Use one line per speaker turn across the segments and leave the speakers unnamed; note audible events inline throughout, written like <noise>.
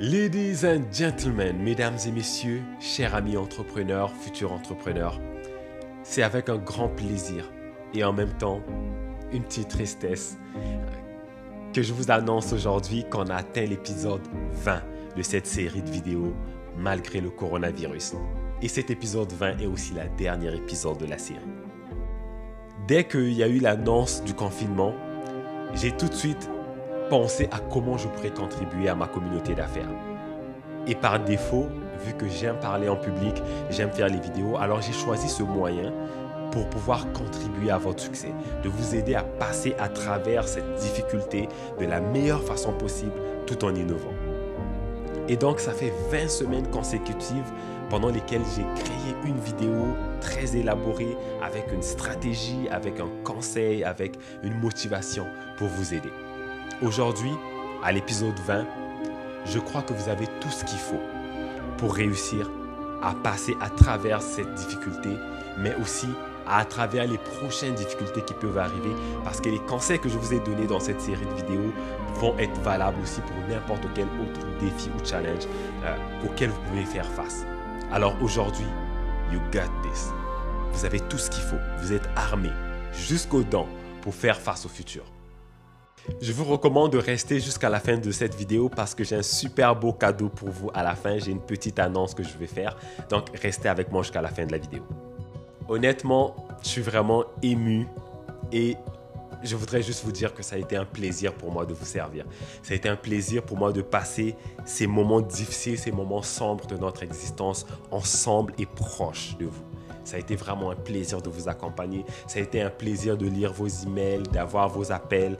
Ladies and gentlemen, mesdames et messieurs, chers amis entrepreneurs, futurs entrepreneurs, c'est avec un grand plaisir et en même temps une petite tristesse que je vous annonce aujourd'hui qu'on a atteint l'épisode 20 de cette série de vidéos malgré le coronavirus. Et cet épisode 20 est aussi la dernière épisode de la série. Dès qu'il y a eu l'annonce du confinement, j'ai tout de suite pensé à comment je pourrais contribuer à ma communauté d'affaires. Et par défaut, vu que j'aime parler en public, j'aime faire les vidéos, alors j'ai choisi ce moyen pour pouvoir contribuer à votre succès, de vous aider à passer à travers cette difficulté de la meilleure façon possible tout en innovant. Et donc, ça fait 20 semaines consécutives pendant lesquelles j'ai créé une vidéo très élaborée avec une stratégie, avec un conseil, avec une motivation pour vous aider. Aujourd'hui, à l'épisode 20, je crois que vous avez tout ce qu'il faut pour réussir à passer à travers cette difficulté, mais aussi à travers les prochaines difficultés qui peuvent arriver, parce que les conseils que je vous ai donnés dans cette série de vidéos vont être valables aussi pour n'importe quel autre défi ou challenge euh, auquel vous pouvez faire face. Alors aujourd'hui, you got this. Vous avez tout ce qu'il faut. Vous êtes armé jusqu'aux dents pour faire face au futur. Je vous recommande de rester jusqu'à la fin de cette vidéo parce que j'ai un super beau cadeau pour vous à la fin. J'ai une petite annonce que je vais faire. Donc, restez avec moi jusqu'à la fin de la vidéo. Honnêtement, je suis vraiment ému et je voudrais juste vous dire que ça a été un plaisir pour moi de vous servir. Ça a été un plaisir pour moi de passer ces moments difficiles, ces moments sombres de notre existence ensemble et proche de vous. Ça a été vraiment un plaisir de vous accompagner. Ça a été un plaisir de lire vos emails, d'avoir vos appels,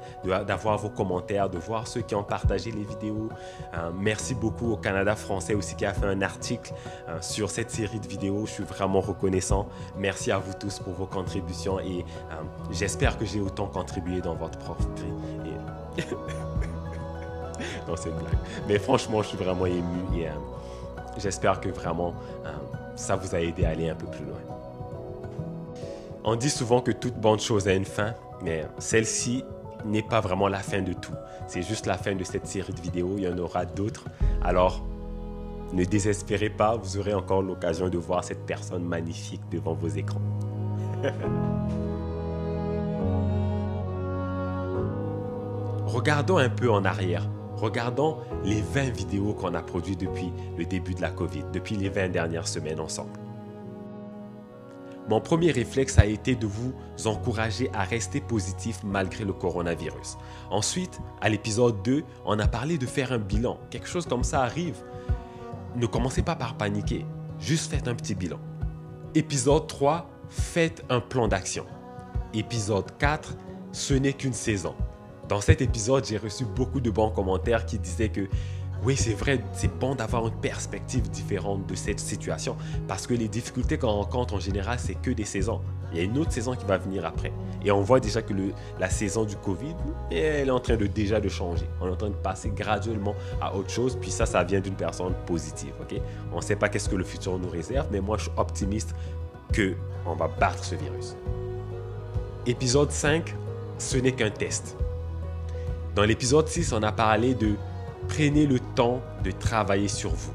d'avoir vos commentaires, de voir ceux qui ont partagé les vidéos. Euh, merci beaucoup au Canada français aussi qui a fait un article euh, sur cette série de vidéos. Je suis vraiment reconnaissant. Merci à vous tous pour vos contributions et euh, j'espère que j'ai autant contribué dans votre profit. Et... <laughs> non, c'est une blague. Mais franchement, je suis vraiment ému et j'espère que vraiment ça vous a aidé à aller un peu plus loin. On dit souvent que toute bonne chose a une fin, mais celle-ci n'est pas vraiment la fin de tout. C'est juste la fin de cette série de vidéos. Il y en aura d'autres. Alors, ne désespérez pas, vous aurez encore l'occasion de voir cette personne magnifique devant vos écrans. <laughs> Regardons un peu en arrière. Regardons les 20 vidéos qu'on a produites depuis le début de la COVID, depuis les 20 dernières semaines ensemble. Mon premier réflexe a été de vous encourager à rester positif malgré le coronavirus. Ensuite, à l'épisode 2, on a parlé de faire un bilan. Quelque chose comme ça arrive. Ne commencez pas par paniquer. Juste faites un petit bilan. Épisode 3, faites un plan d'action. Épisode 4, ce n'est qu'une saison. Dans cet épisode, j'ai reçu beaucoup de bons commentaires qui disaient que oui, c'est vrai, c'est bon d'avoir une perspective différente de cette situation parce que les difficultés qu'on rencontre en général, c'est que des saisons. Il y a une autre saison qui va venir après. Et on voit déjà que la saison du Covid, elle est en train de déjà de changer. On est en train de passer graduellement à autre chose. Puis ça, ça vient d'une personne positive. on ne sait pas qu'est-ce que le futur nous réserve, mais moi, je suis optimiste qu'on va battre ce virus. Épisode 5, ce n'est qu'un test. Dans l'épisode 6, on a parlé de prenez le temps de travailler sur vous.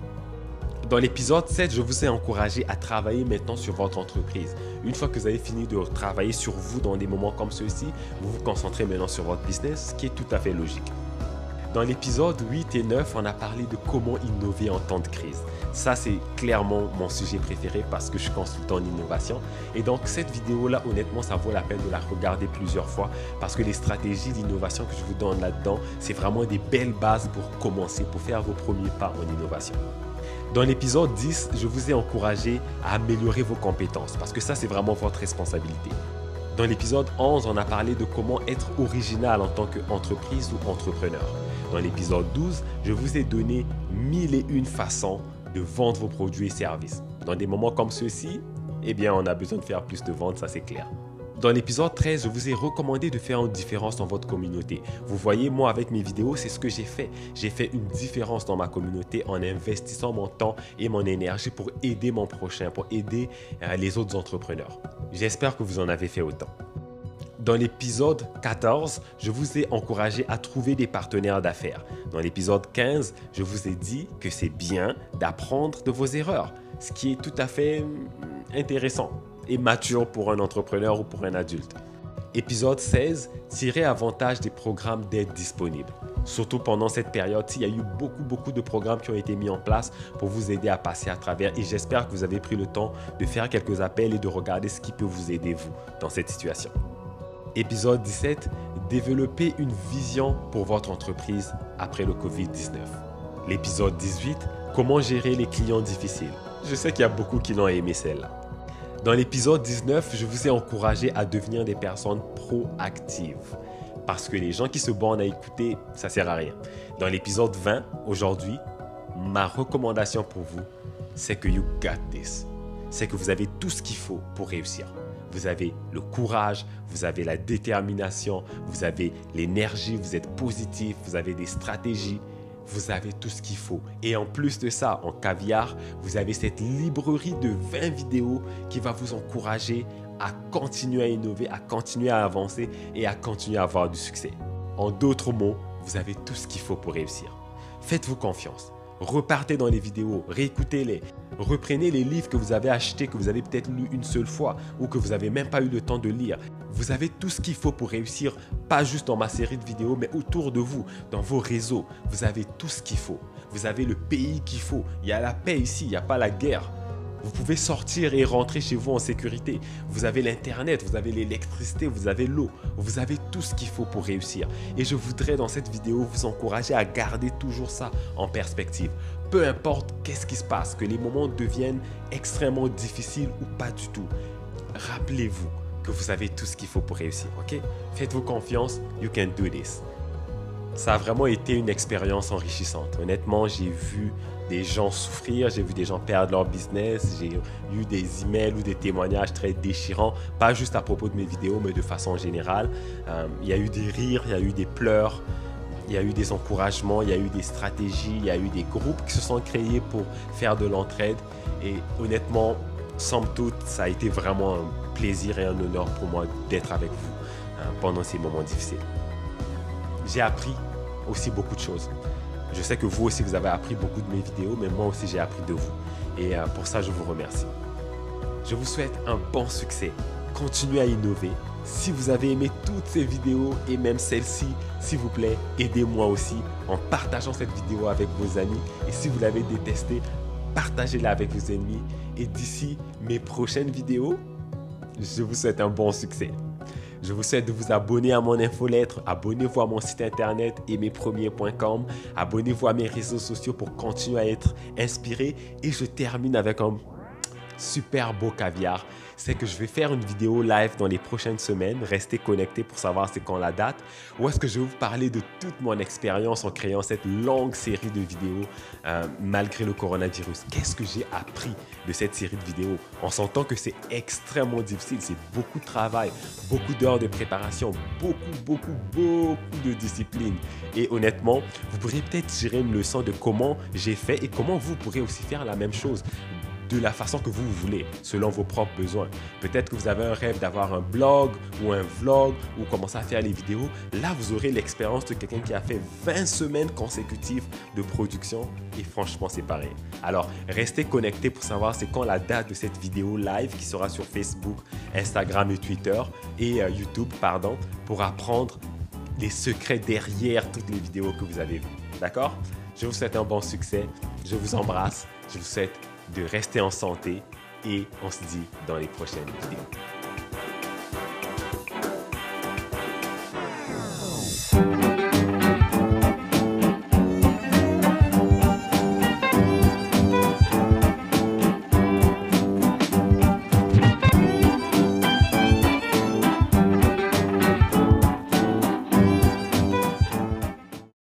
Dans l'épisode 7, je vous ai encouragé à travailler maintenant sur votre entreprise. Une fois que vous avez fini de travailler sur vous dans des moments comme ceux-ci, vous vous concentrez maintenant sur votre business, ce qui est tout à fait logique. Dans l'épisode 8 et 9, on a parlé de comment innover en temps de crise. Ça, c'est clairement mon sujet préféré parce que je suis consultant en innovation. Et donc, cette vidéo-là, honnêtement, ça vaut la peine de la regarder plusieurs fois parce que les stratégies d'innovation que je vous donne là-dedans, c'est vraiment des belles bases pour commencer, pour faire vos premiers pas en innovation. Dans l'épisode 10, je vous ai encouragé à améliorer vos compétences parce que ça, c'est vraiment votre responsabilité. Dans l'épisode 11, on a parlé de comment être original en tant qu'entreprise ou entrepreneur. Dans l'épisode 12, je vous ai donné mille et une façons de vendre vos produits et services. Dans des moments comme ceux-ci, eh bien, on a besoin de faire plus de ventes, ça c'est clair. Dans l'épisode 13, je vous ai recommandé de faire une différence dans votre communauté. Vous voyez, moi, avec mes vidéos, c'est ce que j'ai fait. J'ai fait une différence dans ma communauté en investissant mon temps et mon énergie pour aider mon prochain, pour aider euh, les autres entrepreneurs. J'espère que vous en avez fait autant. Dans l'épisode 14, je vous ai encouragé à trouver des partenaires d'affaires. Dans l'épisode 15, je vous ai dit que c'est bien d'apprendre de vos erreurs, ce qui est tout à fait hum, intéressant et mature pour un entrepreneur ou pour un adulte. Épisode 16, tirer avantage des programmes d'aide disponibles. Surtout pendant cette période, il y a eu beaucoup, beaucoup de programmes qui ont été mis en place pour vous aider à passer à travers. Et j'espère que vous avez pris le temps de faire quelques appels et de regarder ce qui peut vous aider, vous, dans cette situation. Épisode 17, développer une vision pour votre entreprise après le COVID-19. L'épisode 18, comment gérer les clients difficiles. Je sais qu'il y a beaucoup qui l'ont aimé celle-là. Dans l'épisode 19, je vous ai encouragé à devenir des personnes proactives. Parce que les gens qui se bornent à écouter, ça sert à rien. Dans l'épisode 20, aujourd'hui, ma recommandation pour vous, c'est que you got this. C'est que vous avez tout ce qu'il faut pour réussir vous avez le courage, vous avez la détermination, vous avez l'énergie, vous êtes positif, vous avez des stratégies, vous avez tout ce qu'il faut. Et en plus de ça, en caviar, vous avez cette librairie de 20 vidéos qui va vous encourager à continuer à innover, à continuer à avancer et à continuer à avoir du succès. En d'autres mots, vous avez tout ce qu'il faut pour réussir. Faites-vous confiance. Repartez dans les vidéos, réécoutez-les. Reprenez les livres que vous avez achetés, que vous avez peut-être lus une seule fois ou que vous n'avez même pas eu le temps de lire. Vous avez tout ce qu'il faut pour réussir, pas juste dans ma série de vidéos, mais autour de vous, dans vos réseaux. Vous avez tout ce qu'il faut. Vous avez le pays qu'il faut. Il y a la paix ici, il n'y a pas la guerre. Vous pouvez sortir et rentrer chez vous en sécurité. Vous avez l'Internet, vous avez l'électricité, vous avez l'eau. Vous avez tout ce qu'il faut pour réussir. Et je voudrais dans cette vidéo vous encourager à garder toujours ça en perspective. Peu importe qu'est-ce qui se passe, que les moments deviennent extrêmement difficiles ou pas du tout. Rappelez-vous que vous avez tout ce qu'il faut pour réussir, ok? Faites-vous confiance, you can do this. Ça a vraiment été une expérience enrichissante. Honnêtement, j'ai vu des gens souffrir, j'ai vu des gens perdre leur business, j'ai eu des emails ou des témoignages très déchirants, pas juste à propos de mes vidéos, mais de façon générale. Euh, il y a eu des rires, il y a eu des pleurs, il y a eu des encouragements, il y a eu des stratégies, il y a eu des groupes qui se sont créés pour faire de l'entraide. Et honnêtement, somme toute, ça a été vraiment un plaisir et un honneur pour moi d'être avec vous hein, pendant ces moments difficiles. J'ai appris aussi beaucoup de choses. Je sais que vous aussi, vous avez appris beaucoup de mes vidéos, mais moi aussi, j'ai appris de vous. Et euh, pour ça, je vous remercie. Je vous souhaite un bon succès. Continuez à innover. Si vous avez aimé toutes ces vidéos et même celle-ci, s'il vous plaît, aidez-moi aussi en partageant cette vidéo avec vos amis. Et si vous l'avez détestée, partagez-la avec vos ennemis. Et d'ici mes prochaines vidéos, je vous souhaite un bon succès. Je vous souhaite de vous abonner à mon infolettre, abonnez-vous à mon site internet aimerpremier.com, abonnez-vous à mes réseaux sociaux pour continuer à être inspiré et je termine avec un super beau caviar c'est que je vais faire une vidéo live dans les prochaines semaines. Restez connectés pour savoir c'est quand la date. Ou est-ce que je vais vous parler de toute mon expérience en créant cette longue série de vidéos euh, malgré le coronavirus? Qu'est-ce que j'ai appris de cette série de vidéos? En sentant que c'est extrêmement difficile, c'est beaucoup de travail, beaucoup d'heures de préparation, beaucoup, beaucoup, beaucoup de discipline. Et honnêtement, vous pourrez peut-être tirer une leçon de comment j'ai fait et comment vous pourrez aussi faire la même chose de la façon que vous voulez, selon vos propres besoins. Peut-être que vous avez un rêve d'avoir un blog ou un vlog ou commencer à faire les vidéos. Là, vous aurez l'expérience de quelqu'un qui a fait 20 semaines consécutives de production et franchement, c'est pareil. Alors, restez connectés pour savoir c'est quand la date de cette vidéo live qui sera sur Facebook, Instagram et Twitter et euh, YouTube, pardon, pour apprendre les secrets derrière toutes les vidéos que vous avez vues. D'accord? Je vous souhaite un bon succès. Je vous embrasse. Je vous souhaite de rester en santé et on se dit dans les prochaines vidéos.